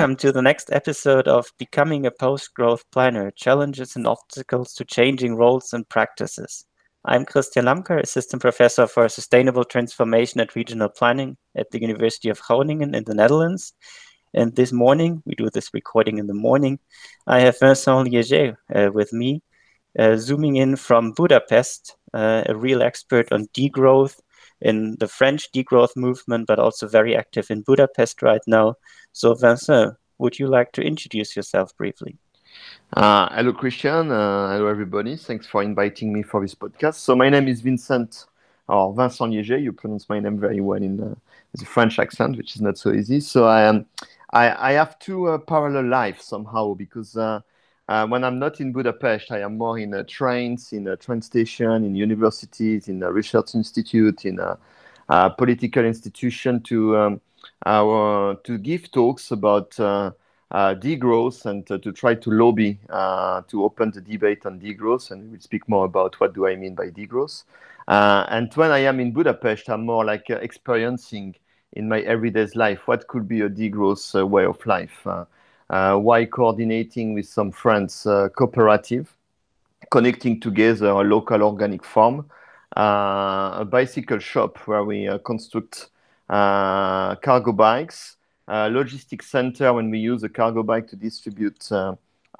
Welcome to the next episode of Becoming a Post Growth Planner Challenges and Obstacles to Changing Roles and Practices. I'm Christian Lamker, Assistant Professor for Sustainable Transformation at Regional Planning at the University of Groningen in the Netherlands. And this morning, we do this recording in the morning, I have Vincent Liegey uh, with me, uh, zooming in from Budapest, uh, a real expert on degrowth in the French degrowth movement, but also very active in Budapest right now. So, Vincent, would you like to introduce yourself briefly? Uh, hello, Christian. Uh, hello, everybody. Thanks for inviting me for this podcast. So, my name is Vincent, or Vincent Liegey. You pronounce my name very well in the, the French accent, which is not so easy. So, I am. I, I have two uh, parallel lives somehow because uh, uh, when I'm not in Budapest, I am more in uh, trains, in a train station, in universities, in a research institute, in a, a political institution to um, uh, to give talks about uh, uh, degrowth and to try to lobby to open the debate on degrowth. And we'll speak more about what do I mean by degrowth. and when I am in Budapest, I'm more like experiencing in my everyday life what could be a degrowth way of life. Uh, while coordinating with some friends uh, cooperative, connecting together a local organic farm, uh, a bicycle shop where we construct cargo bikes, a logistics center when we use a cargo bike to distribute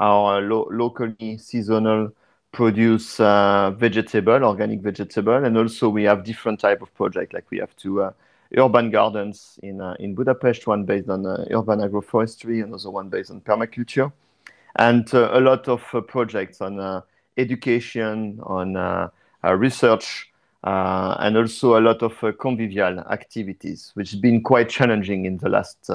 our lo locally seasonal produce uh, vegetable, organic vegetable, and also we have different type of project. Like we have to uh, urban gardens in, uh, in Budapest, one based on uh, urban agroforestry, another one based on permaculture, and uh, a lot of uh, projects on uh, education, on uh, research, and also a lot of convivial activities, which has been quite challenging in the last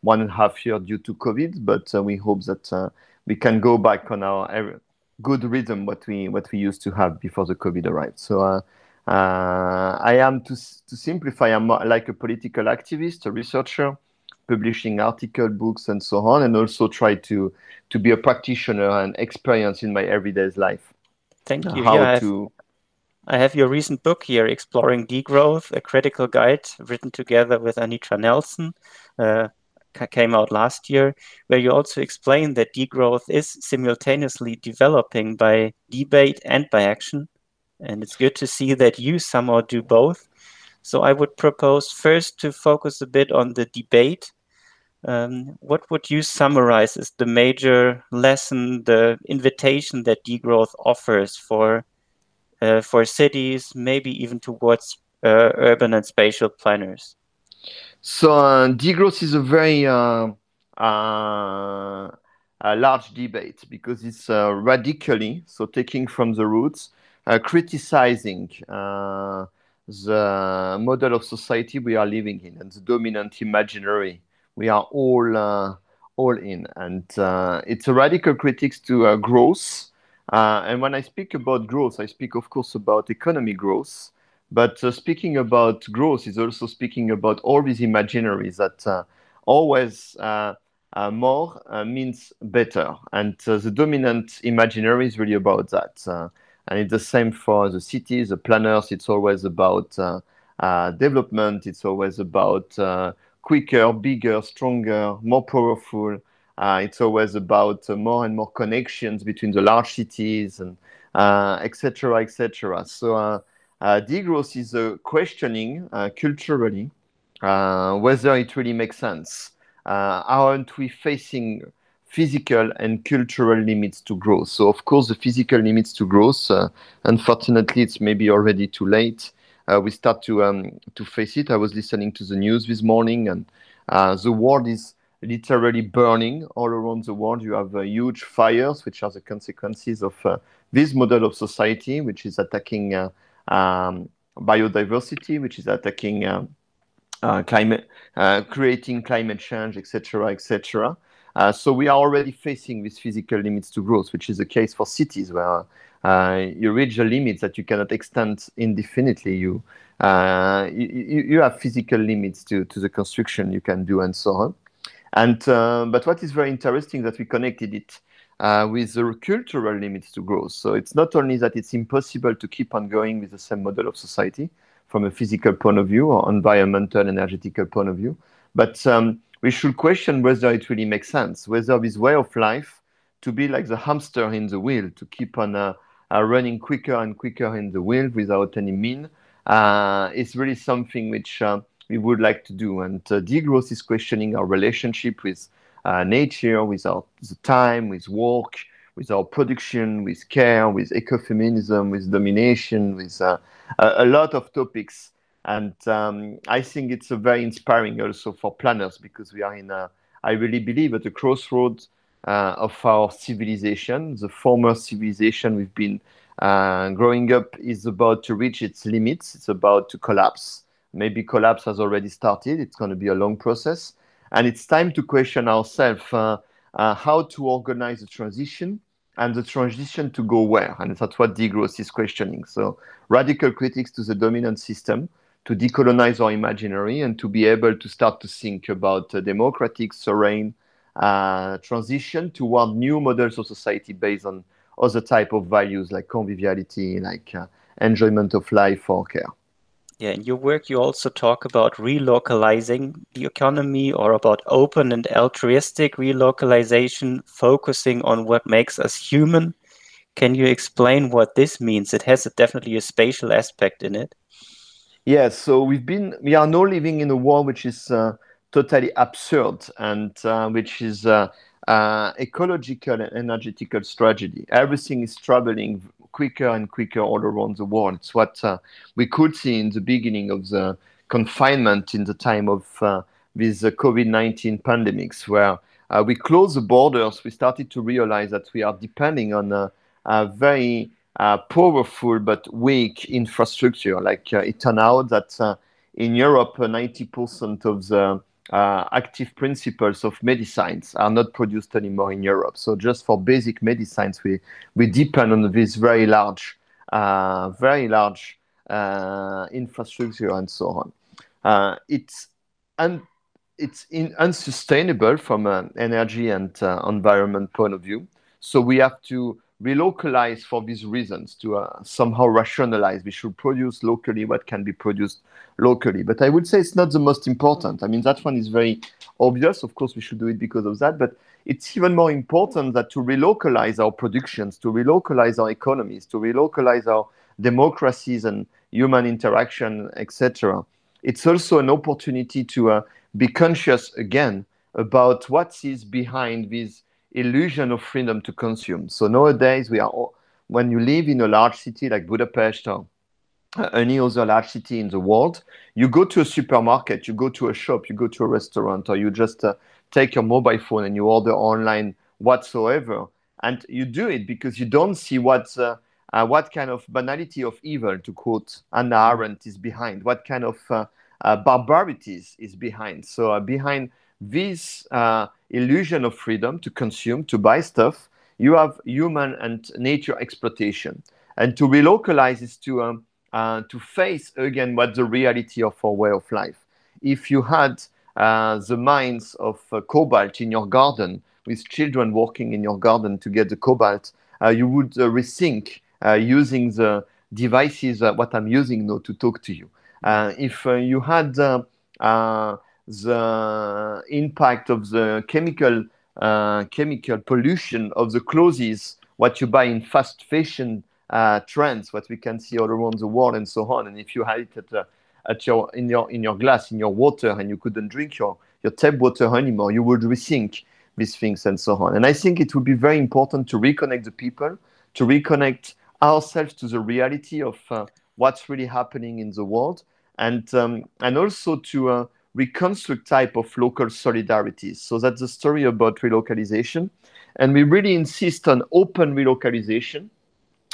one and a half year due to COVID, but we hope that we can go back on our good rhythm what we what we used to have before the COVID arrived. So uh, I am, to, to simplify, I'm like a political activist, a researcher, publishing article, books, and so on, and also try to to be a practitioner and experience in my everyday life. Thank you. How yeah, to I have your recent book here, Exploring Degrowth, a critical guide written together with Anitra Nelson, uh, came out last year, where you also explain that degrowth is simultaneously developing by debate and by action, and it's good to see that you somehow do both. So I would propose first to focus a bit on the debate. Um, what would you summarize as the major lesson, the invitation that degrowth offers for uh, for cities, maybe even towards uh, urban and spatial planners? So uh, degrowth is a very uh, uh, a large debate because it's uh, radically so taking from the roots criticizing uh, the model of society we are living in and the dominant imaginary we are all uh, all in. And it's a radical critics to growth. And when i speak about growth i speak of course about economic growth. But uh, speaking about growth is also speaking about all these imaginaries that uh, always uh, more means better. And the dominant imaginary is really about that and it's the same for the cities, the planners. It's always about uh, uh, development. It's always about uh, quicker, bigger, stronger, more powerful. it's always about more and more connections between the large cities and etc. etc. So uh, degrowth is a questioning culturally whether it really makes sense. aren't we facing physical and cultural limits to growth. So, of course, the physical limits to growth, uh, unfortunately, it's maybe already too late. Uh, we start to um, to face it. I was listening to the news this morning, and uh, the world is literally burning all around the world. You have uh, huge fires, which are the consequences of uh, this model of society, which is attacking uh, um, biodiversity, which is attacking climate, creating climate change, etc., etc. Uh, so we are already facing these physical limits to growth, which is the case for cities where uh, you reach a limit that you cannot extend indefinitely. You, uh, you, you have physical limits to, to the construction you can do and so on. And uh, but what is very interesting that we connected it uh, with the cultural limits to growth. So it's not only that it's impossible to keep on going with the same model of society from a physical point of view or environmental, energetical point of view, but um, we should question whether it really makes sense, whether this way of life to be like the hamster in the wheel, to keep on uh, uh, running quicker and quicker in the wheel without any mean, uh, is really something which uh, we would like to do. And uh, degrowth is questioning our relationship with uh, nature, with our the time, with work, with our production, with care, with ecofeminism, with domination, with a, lot of topics. And um, I think it's a very inspiring also for planners because we are in a, I really believe at the crossroads uh, of our civilization. The former civilization we've been uh, growing up is about to reach its limits. It's about to collapse. Maybe collapse has already started. It's going to be a long process. And it's time to question ourselves uh, uh, how to organize the transition and the transition to go where. And that's what degrowth is questioning. So, radical critics to the dominant system to decolonize our imaginary and to be able to start to think about a democratic, serene uh, transition toward new models of society based on other type of values like conviviality, like uh, enjoyment of life or care. Yeah, in your work, you also talk about relocalizing the economy or about open and altruistic relocalization, focusing on what makes us human. Can you explain what this means? It has a, definitely a spatial aspect in it. Yes, so we've been, we are now living in a world which is uh, totally absurd and uh, which is uh, uh, ecological and energetical tragedy. Everything is traveling quicker and quicker all around the world. It's what uh, we could see in the beginning of the confinement in the time of uh, these uh, COVID-19 pandemics, where we closed the borders. We started to realize that we are depending on a, a very uh, powerful but weak infrastructure. Like uh, it turned out that in Europe, 90% of the uh, active principles of medicines are not produced anymore in Europe. So just for basic medicines, we, we depend on this very large, uh, very large uh, infrastructure and so on. Uh, it's un- it's in, unsustainable from an energy and uh, environment point of view. So we have to relocalize for these reasons to uh, somehow rationalize. We should produce locally what can be produced locally. But I would say it's not the most important. I mean, that one is very obvious. Of course, we should do it because of that. But it's even more important that to relocalize our productions, to relocalize our economies, to relocalize our democracies and human interaction, etc. It's also an opportunity to uh, be conscious again about what is behind these illusion of freedom to consume. So nowadays, we are all, when you live in a large city like Budapest or any other large city in the world, you go to a supermarket, you go to a shop, you go to a restaurant, or you just uh, take your mobile phone and you order online whatsoever. And you do it because you don't see what, uh, uh, what kind of banality of evil, to quote Hannah Arendt, is behind, what kind of uh, uh, barbarities is behind. So uh, behind this illusion of freedom to consume, to buy stuff, you have human and nature exploitation. And to relocalize is to, um, uh, to face again what the reality of our way of life. If you had uh, the mines of uh, cobalt in your garden, with children working in your garden to get the cobalt, uh, you would uh, rethink uh, using the devices, what I'm using now to talk to you. If you had the impact of the chemical uh, chemical pollution of the clothes, what you buy in fast fashion uh, trends, what we can see all around the world and so on. And if you had it at, uh, at your in your in your glass, in your water, and you couldn't drink your your tap water anymore, you would rethink these things and so on. And I think it would be very important to reconnect the people, to reconnect ourselves to the reality of uh, what's really happening in the world, and um, and also to uh, reconstruct type of local solidarities. So that's the story about relocalization. And we really insist on open relocalization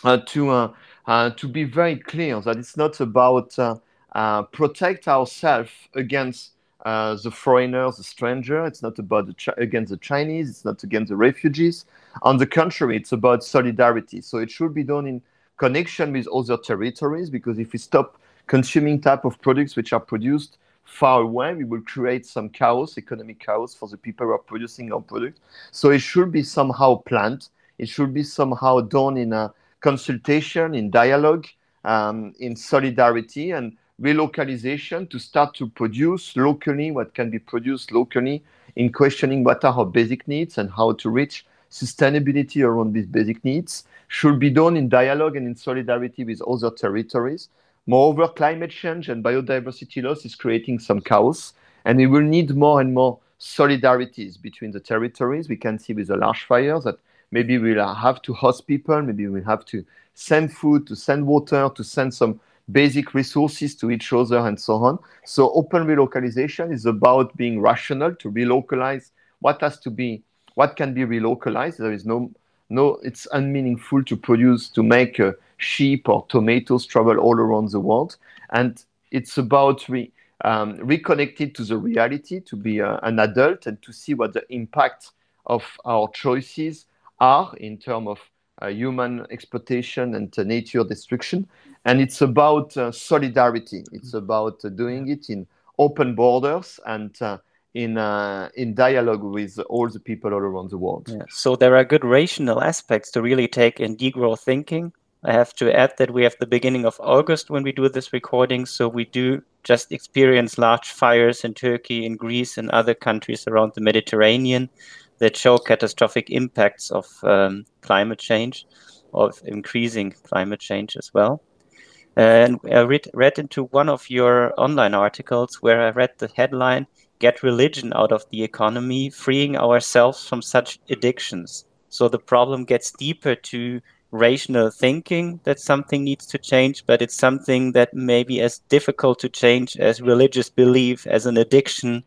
uh, to, uh, uh, to be very clear that it's not about uh, uh, protect ourselves against the foreigners, the stranger. It's not about the against the Chinese. It's not against the refugees. On the contrary, it's about solidarity. So it should be done in connection with other territories because if we stop consuming type of products which are produced far away, we will create some chaos, economic chaos for the people who are producing our product. So it should be somehow planned. It should be somehow done in a consultation, in dialogue, um, in solidarity, and relocalization to start to produce locally what can be produced locally in questioning what are our basic needs and how to reach sustainability around these basic needs should be done in dialogue and in solidarity with other territories. Moreover, climate change and biodiversity loss is creating some chaos, and we will need more and more solidarities between the territories. We can see with the large fires that maybe we'll have to host people, maybe we'll have to send food, to send water, to send some basic resources to each other and so on. So open relocalization is about being rational to relocalize what has to be, what can be relocalized. There is no, no, it's unmeaningful to produce, to make uh, sheep or tomatoes travel all around the world. And it's about re, um, reconnected to the reality, to be uh, an adult and to see what the impact of our choices are in terms of uh, human exploitation and uh, nature destruction. And it's about uh, solidarity. It's about uh, doing it in open borders and uh, in uh, in dialogue with all the people all around the world. Yeah. So there are good rational aspects to really take in degrowth thinking. I have to add that we have the beginning of August when we do this recording, so we do just experience large fires in Turkey, in Greece, and other countries around the Mediterranean that show catastrophic impacts of um, climate change, of increasing climate change as well. And I read, read into one of your online articles where I read the headline Get Religion Out of the Economy, Freeing Ourselves from Such Addictions. So the problem gets deeper to rational thinking that something needs to change, but it's something that may be as difficult to change as religious belief, as an addiction.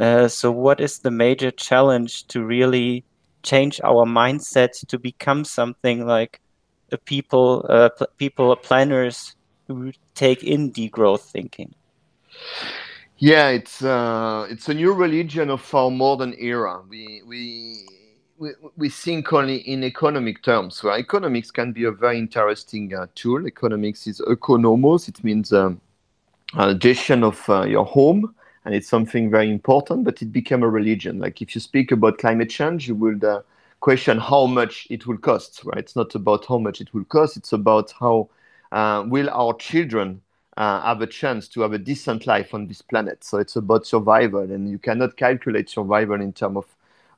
Uh, so, what is the major challenge to really change our mindset to become something like a people, uh, pl people, planners who take in degrowth thinking? Yeah, it's uh, it's a new religion of our modern era. We we we, we think only in economic terms. So economics can be a very interesting uh, tool. Economics is economos. It means um, uh, gestion of uh, your home, and it's something very important. But it became a religion. Like if you speak about climate change, you will uh, question how much it will cost. Right? It's not about how much it will cost. It's about how uh, will our children uh, have a chance to have a decent life on this planet. So it's about survival, and you cannot calculate survival in terms of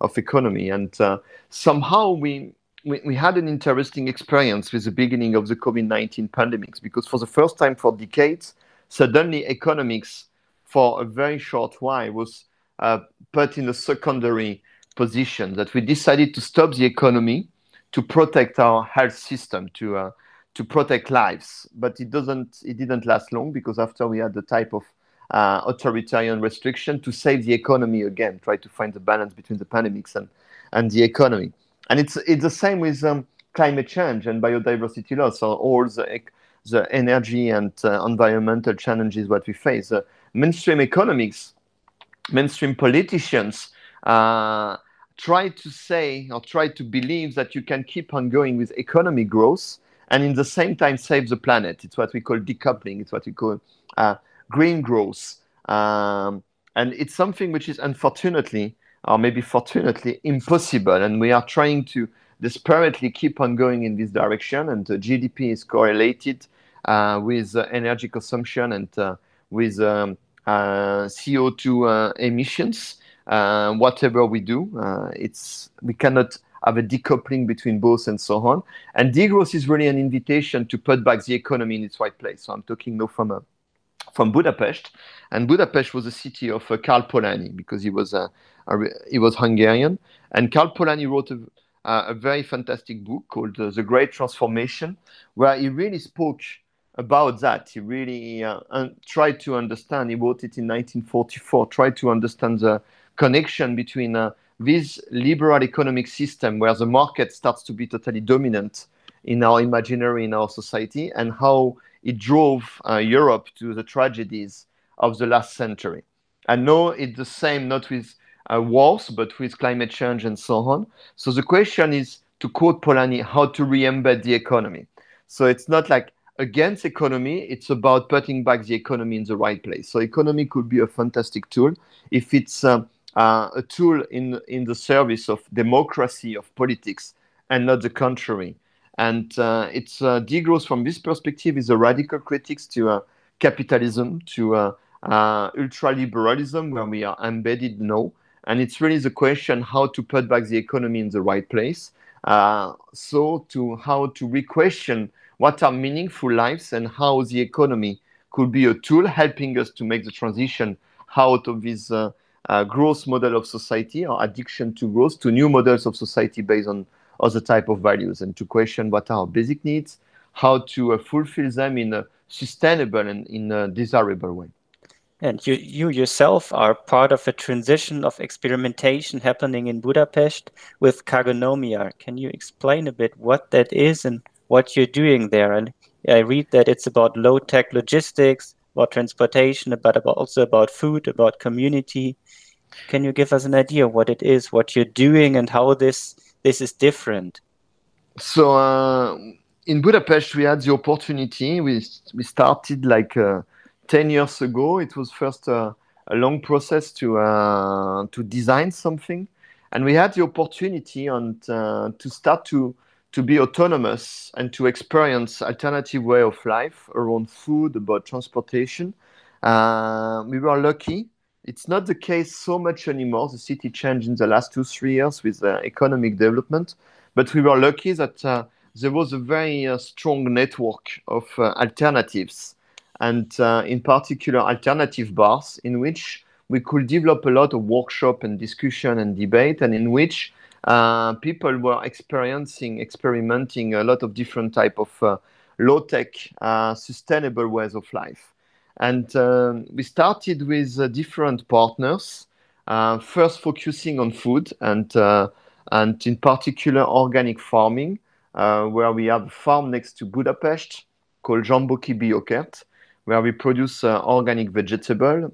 of economy. And uh, somehow we, we, we had an interesting experience with the beginning of the COVID-19 pandemics because for the first time for decades, suddenly economics for a very short while was uh, put in a secondary position that we decided to stop the economy to protect our health system to uh, to protect lives but it doesn't it didn't last long because after we had the type of uh, authoritarian restriction to save the economy again, try to find the balance between the pandemics and, and the economy. And it's, it's the same with um, climate change and biodiversity loss, or all the, the energy and uh, environmental challenges what we face. Uh, mainstream economics, mainstream politicians uh, try to say or try to believe that you can keep on going with economic growth and in the same time save the planet. It's what we call decoupling. It's what we call uh, green growth. Um, and it's something which is unfortunately, or maybe fortunately, impossible. And we are trying to desperately keep on going in this direction. And GDP is correlated uh, with uh, energy consumption and uh, with um, uh, CO2 uh, emissions. Whatever we do, it's we cannot have a decoupling between both and so on. And degrowth is really an invitation to put back the economy in its right place. So I'm talking now from a from Budapest, and Budapest was the city of uh, Karl Polanyi because he was uh, a, he was Hungarian, and Karl Polanyi wrote a, a very fantastic book called uh, The Great Transformation, where he really spoke about that. He really uh, tried to understand. He wrote it in 1944. Tried to understand the connection between uh, this liberal economic system, where the market starts to be totally dominant in our imaginary in our society, and how it drove uh, Europe to the tragedies of the last century. And now it's the same, not with uh, wars, but with climate change and so on. So the question is, to quote Polanyi, how to re-embed the economy. So it's not like against economy, it's about putting back the economy in the right place. So economy could be a fantastic tool if it's uh, uh, a tool in, in the service of democracy, of politics, and not the contrary. And uh, it's uh, degrowth from this perspective is a radical critique to uh, capitalism, to uh, uh, ultra-liberalism, where we are embedded now. And it's really the question how to put back the economy in the right place. So to how to re-question what are meaningful lives and how the economy could be a tool helping us to make the transition out of this uh, uh, growth model of society or addiction to growth to new models of society based on other type of values and to question what are our basic needs, how to uh, fulfill them in a sustainable and in a desirable way. And you, you yourself are part of a transition of experimentation happening in Budapest with Cargonomia. Can you explain a bit what that is and what you're doing there? And I read that it's about low tech logistics, about transportation, but about also about food, about community. Can you give us an idea what it is, what you're doing, and how this this is different? So uh, in Budapest, we had the opportunity. We we started like uh, ten years ago. It was first uh, a long process to uh, to design something, and we had the opportunity and uh, to start to to be autonomous and to experience alternative way of life around food, about transportation. Uh, we were lucky. It's not the case so much anymore. The city changed in the last two, three years with uh, economic development. But we were lucky that uh, there was a very uh, strong network of uh, alternatives, and uh, in particular, alternative bars in which we could develop a lot of workshop and discussion and debate, and in which uh, people were experiencing, experimenting a lot of different type of uh, low-tech, uh, sustainable ways of life. And um, we started with uh, different partners, uh, first focusing on food and, and in particular organic farming, where we have a farm next to Budapest called Zsamboki Biokert, where we produce organic vegetable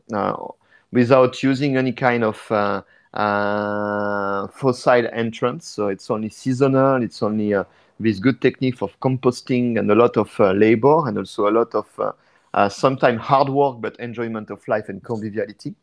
without using any kind of uh, fossil entrance. So it's only seasonal. It's only uh, with good technique of composting and a lot of uh, labor and also a lot of uh, uh, sometimes hard work, but enjoyment of life and conviviality.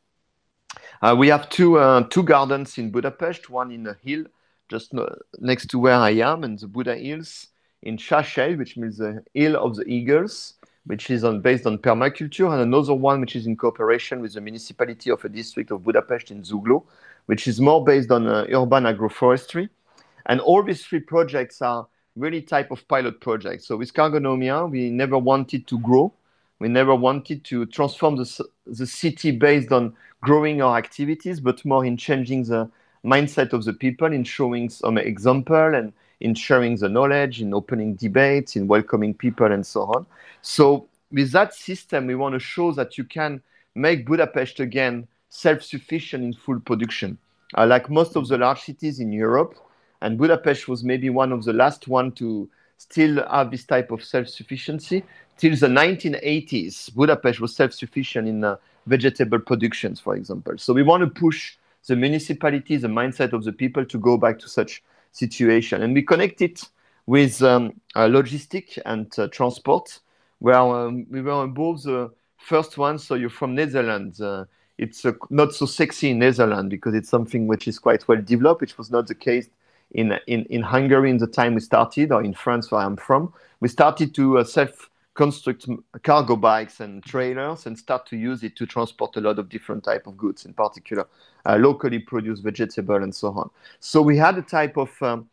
Uh, we have two two gardens in Budapest. One in a hill just next to where I am, in the Buda Hills in Sas-hegy, which means the Hill of the Eagles which is on, based on permaculture, and another one which is in cooperation with the municipality of a district of Budapest in Zugló, which is more based on uh, urban agroforestry. And all these three projects are really type of pilot projects. So with Cargonomia, we never wanted to grow. We never wanted to transform the, the city based on growing our activities, but more in changing the mindset of the people, in showing some example and in sharing the knowledge, in opening debates, in welcoming people, and so on. So with that system, we want to show that you can make Budapest again self-sufficient in food production. Uh, like most of the large cities in Europe, and Budapest was maybe one of the last one to still have this type of self-sufficiency. Till the 1980s, Budapest was self-sufficient in uh, vegetable productions, for example. So we want to push the municipality, the mindset of the people to go back to such situation. And we connect it with um, uh, and uh, transport, where um, we were both the first one. So you're from Netherlands. Uh, it's not so sexy in Netherlands because it's something which is quite well developed, which was not the case in, in, in Hungary in the time we started, or in France where I'm from. We started to uh, self construct cargo bikes and trailers and start to use it to transport a lot of different type of goods, in particular uh, locally produced vegetable and so on. So we had a type of um,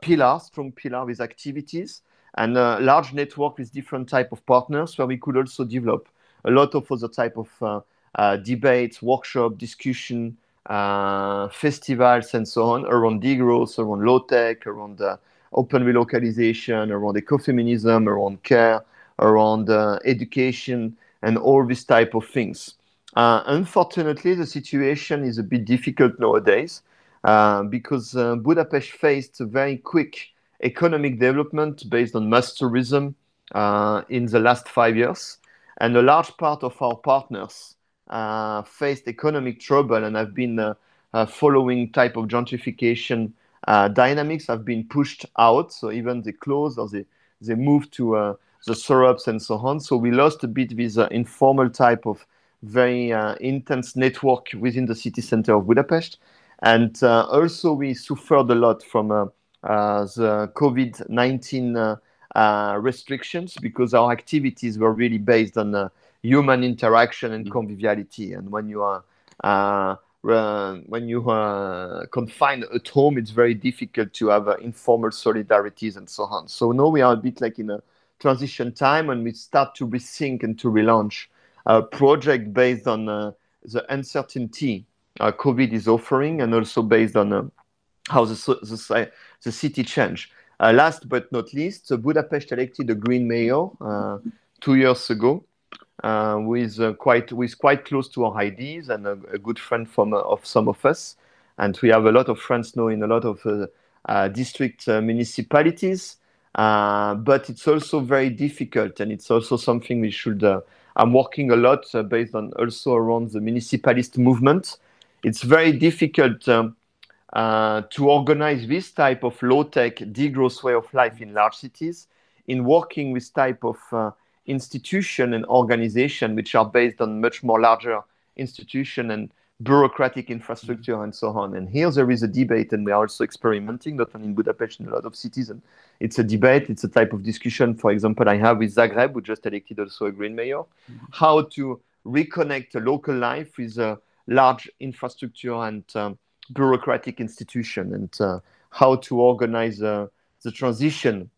pillar, strong pillar with activities and a large network with different type of partners where we could also develop a lot of other type of uh, debates, workshop, discussion, uh, festivals, and so on around degrowth, around low tech, around uh, open relocalization, around ecofeminism, around care, around uh, education, and all these type of things. Uh, unfortunately, the situation is a bit difficult nowadays uh, because Budapest faced a very quick economic development based on mass tourism in the last five years. And a large part of our partners uh, Uh, faced economic trouble and have been uh, uh, following type of gentrification uh, dynamics have been pushed out. So even they closed or they, they moved to uh, the syrups and so on. So we lost a bit this informal type of very intense network within the city center of Budapest. And also we suffered a lot from the COVID 19 restrictions because our activities were really based on human interaction and mm. conviviality. And when you are uh, when you are confined at home, it's very difficult to have uh, informal solidarities and so on. So now we are a bit like in a transition time and we start to rethink and to relaunch a project based on uh, the uncertainty uh, COVID is offering and also based on uh, how the, the, the city changed. Uh, last but not least, Budapest elected a green mayor two years ago uh, with uh, quite with quite close to our ideas and a, a good friend from uh, of some of us. And we have a lot of friends now in a lot of uh, uh, district uh, municipalities. but it's also very difficult, and it's also something we should. I'm working a lot based on also around the municipalist movement. It's very difficult. Um, to organize this type of low-tech degrowth way of life in large cities, in working with type of institution and organization which are based on much more larger institution and bureaucratic infrastructure and so on. And here there is a debate, and we are also experimenting, not only in Budapest, in a lot of cities. And it's a debate, it's a type of discussion, for example, I have with Zagreb, who just elected also a green mayor, mm-hmm. how to reconnect a local life with a large infrastructure and um, bureaucratic institution, and uh, how to organize uh, the transition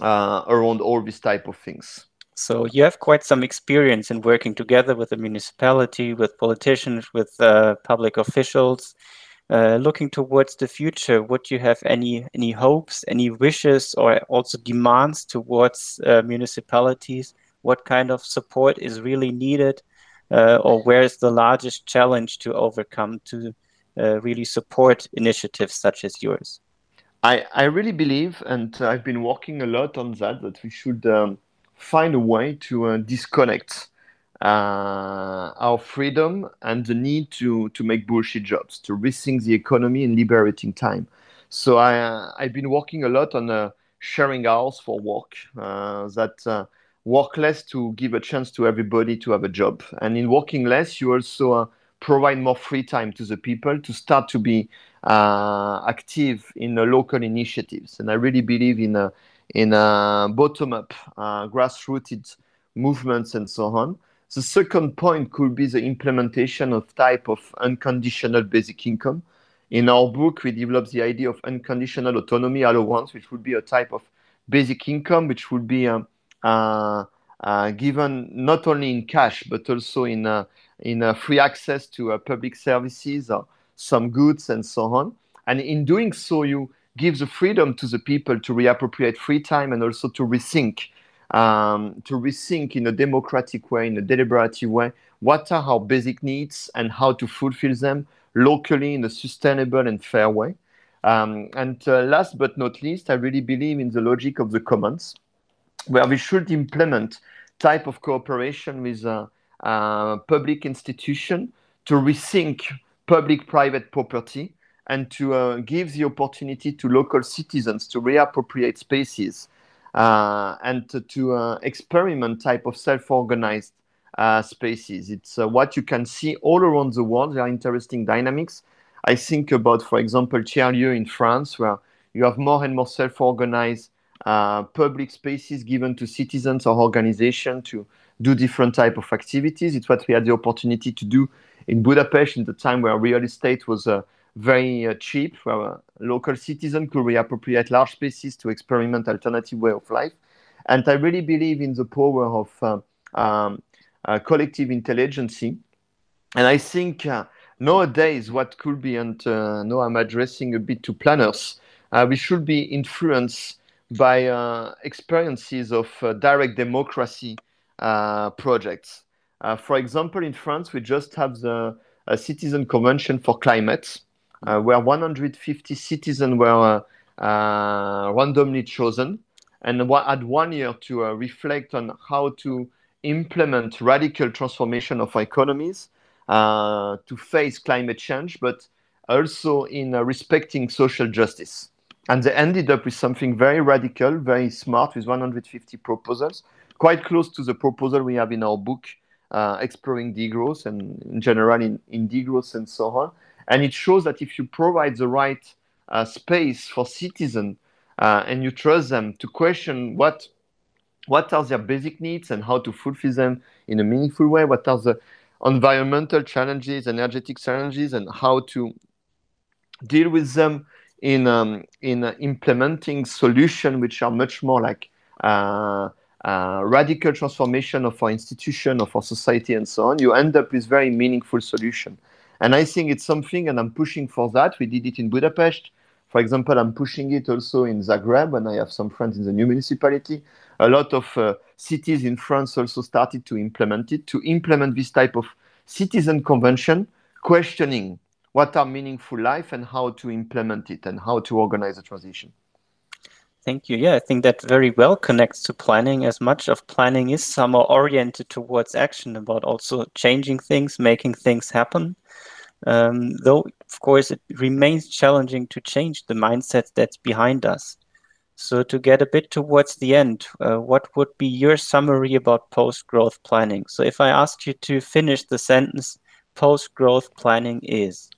uh, around all these type of things. So you have quite some experience in working together with the municipality, with politicians, with uh, public officials. Uh, looking towards the future, would you have any any hopes, any wishes, or also demands towards uh, municipalities? What kind of support is really needed, uh, or where is the largest challenge to overcome to uh, really support initiatives such as yours? I, I really believe, and I've been working a lot on that, that we should um, find a way to uh, disconnect uh, our freedom and the need to, to make bullshit jobs, to rethink the economy and liberating time. So I, uh, I've been working a lot on uh, sharing hours for work, uh, that uh, work less to give a chance to everybody to have a job. And in working less, you also provide more free time to the people to start to be active in the local initiatives. And I really believe in in uh, bottom-up, uh, grassrooted movements and so on. The second point could be the implementation of type of unconditional basic income. In our book, we developed the idea of unconditional autonomy allowance, which would be a type of basic income, which would be um, uh, uh, given not only in cash but also in uh, in uh, free access to uh, public services, or some goods, and so on. And in doing so, you gives the freedom to the people to reappropriate free time and also to rethink, um, to rethink in a democratic way, in a deliberative way, what are our basic needs and how to fulfill them locally in a sustainable and fair way. Um, and uh, last but not least, I really believe in the logic of the commons, where we should implement type of cooperation with a, public institution to rethink public-private property and to uh, give the opportunity to local citizens to reappropriate spaces uh, and to, to uh, experiment type of self-organized uh, spaces. It's uh, what you can see all around the world. There are interesting dynamics. I think about, for example, Tiers-Lieux in France, where you have more and more self-organized uh, public spaces given to citizens or organizations to do different type of activities. It's what we had the opportunity to do in Budapest in the time where real estate was very uh, cheap where local citizens could reappropriate large spaces to experiment alternative way of life. And I really believe in the power of uh, um, uh, collective intelligence. And I think uh, nowadays what could be, and uh, now I'm addressing a bit to planners, uh, we should be influenced by experiences of direct democracy projects. for example, in France, we just have the Citizen Convention for Climate, uh, where 150 citizens were uh, uh, randomly chosen and had one year to reflect on how to implement radical transformation of economies to face climate change, but also in respecting social justice. And they ended up with something very radical, very smart, with 150 proposals, quite close to the proposal we have in our book, uh, Exploring Degrowth, and in general in, in Degrowth and so on. And it shows that if you provide the right uh, space for citizens uh, and you trust them to question what what are their basic needs and how to fulfill them in a meaningful way what are the environmental challenges energetic challenges and how to deal with them in um, in uh, implementing solutions which are much more like uh, uh, radical transformation of our institution, of our society, and so on, you end up with very meaningful solution. And I think it's something, and I'm pushing for that. We did it in Budapest. For example, I'm pushing it also in Zagreb, and I have some friends in the new municipality. A lot of uh, cities in France also started to implement it, to implement this type of citizen convention, questioning what are meaningful life and how to implement it and how to organize a transition. Thank you. Yeah, I think that very well connects to planning as much of planning is somehow oriented towards action about also changing things, making things happen. Um, though, of course, it remains challenging to change the mindset that's behind us. So to get a bit towards the end, uh, what would be your summary about post-growth planning? So if I asked you to finish the sentence, post-growth planning is?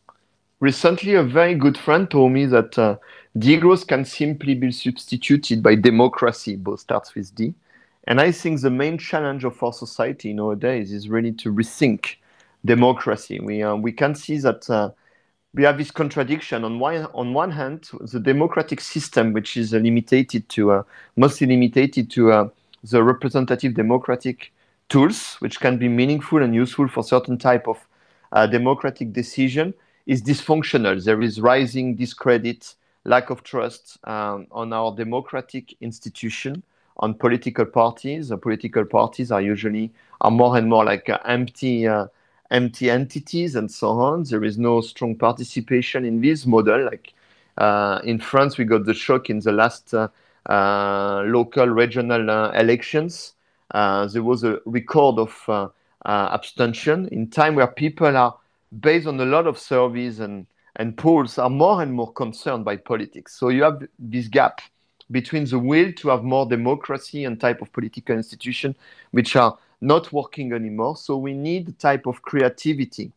Recently, a very good friend told me that uh, degrowth can simply be substituted by democracy, both starts with D. And I think the main challenge of our society nowadays is really to rethink democracy. We, uh, we can see that uh, we have this contradiction. On one, on one hand, the democratic system, which is limited to, uh, mostly limited to uh, the representative democratic tools, which can be meaningful and useful for certain type of uh, democratic decision, is dysfunctional. There is rising discredit lack of trust um, on our democratic institution, on political parties. The political parties are usually are more and more like uh, empty, uh, empty entities and so on. There is no strong participation in this model. Like uh, in France, we got the shock in the last uh, uh, local regional uh, elections. there was a record of abstention in time where people are based on a lot of surveys and and polls are more and more concerned by politics. So you have this gap between the will to have more democracy and type of political institution which are not working anymore. So we need a type of creativity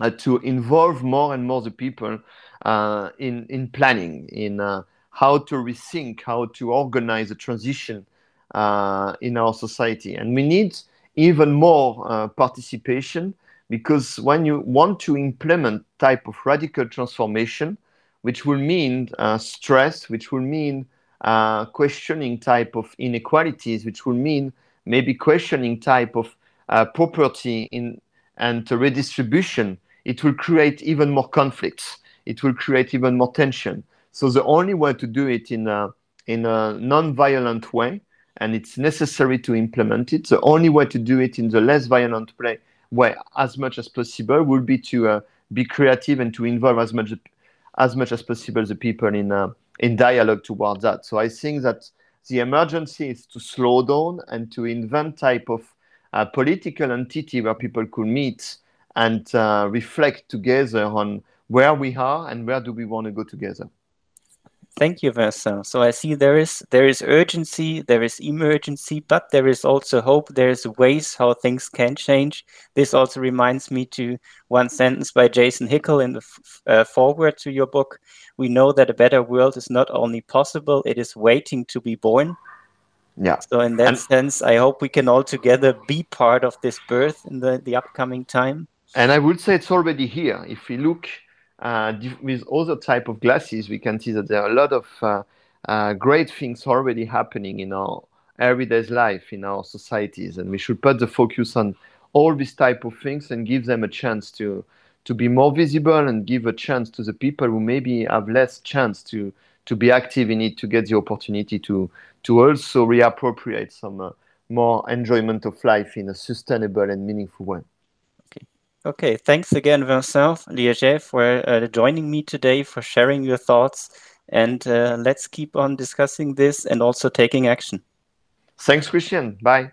uh, to involve more and more the people uh, in, in planning, in uh, how to rethink, how to organize a transition uh, in our society. And we need even more uh, participation because when you want to implement type of radical transformation which will mean uh, stress which will mean uh, questioning type of inequalities which will mean maybe questioning type of uh, property in and redistribution it will create even more conflicts. It will create even more tension. So the only way to do it in a, in a non-violent way and it's necessary to implement it the only way to do it in the less violent way way as much as possible would be to uh, be creative and to involve as much as much as possible the people in uh, in dialogue towards that. So I think that the emergency is to slow down and to invent type of uh, political entity where people could meet and uh, reflect together on where we are and where do we want to go together. Thank you, Vincent. So I see there is there is urgency, there is emergency, but there is also hope. There is ways how things can change. This also reminds me to one sentence by Jason Hickel in the uh, foreword to your book. We know that a better world is not only possible; it is waiting to be born. Yeah. So in that and sense, I hope we can all together be part of this birth in the the upcoming time. And I would say it's already here. If we look uh, with other type of glasses, we can see that there are a lot of uh, uh, great things already happening in our everyday life, in our societies, and we should put the focus on all these type of things and give them a chance to to be more visible and give a chance to the people who maybe have less chance to to be active in it to get the opportunity to to also reappropriate some uh, more enjoyment of life in a sustainable and meaningful way. Okay, thanks again, Vincent Liegey, for uh, joining me today, for sharing your thoughts, and uh, let's keep on discussing this and also taking action. Thanks, Christian. Bye.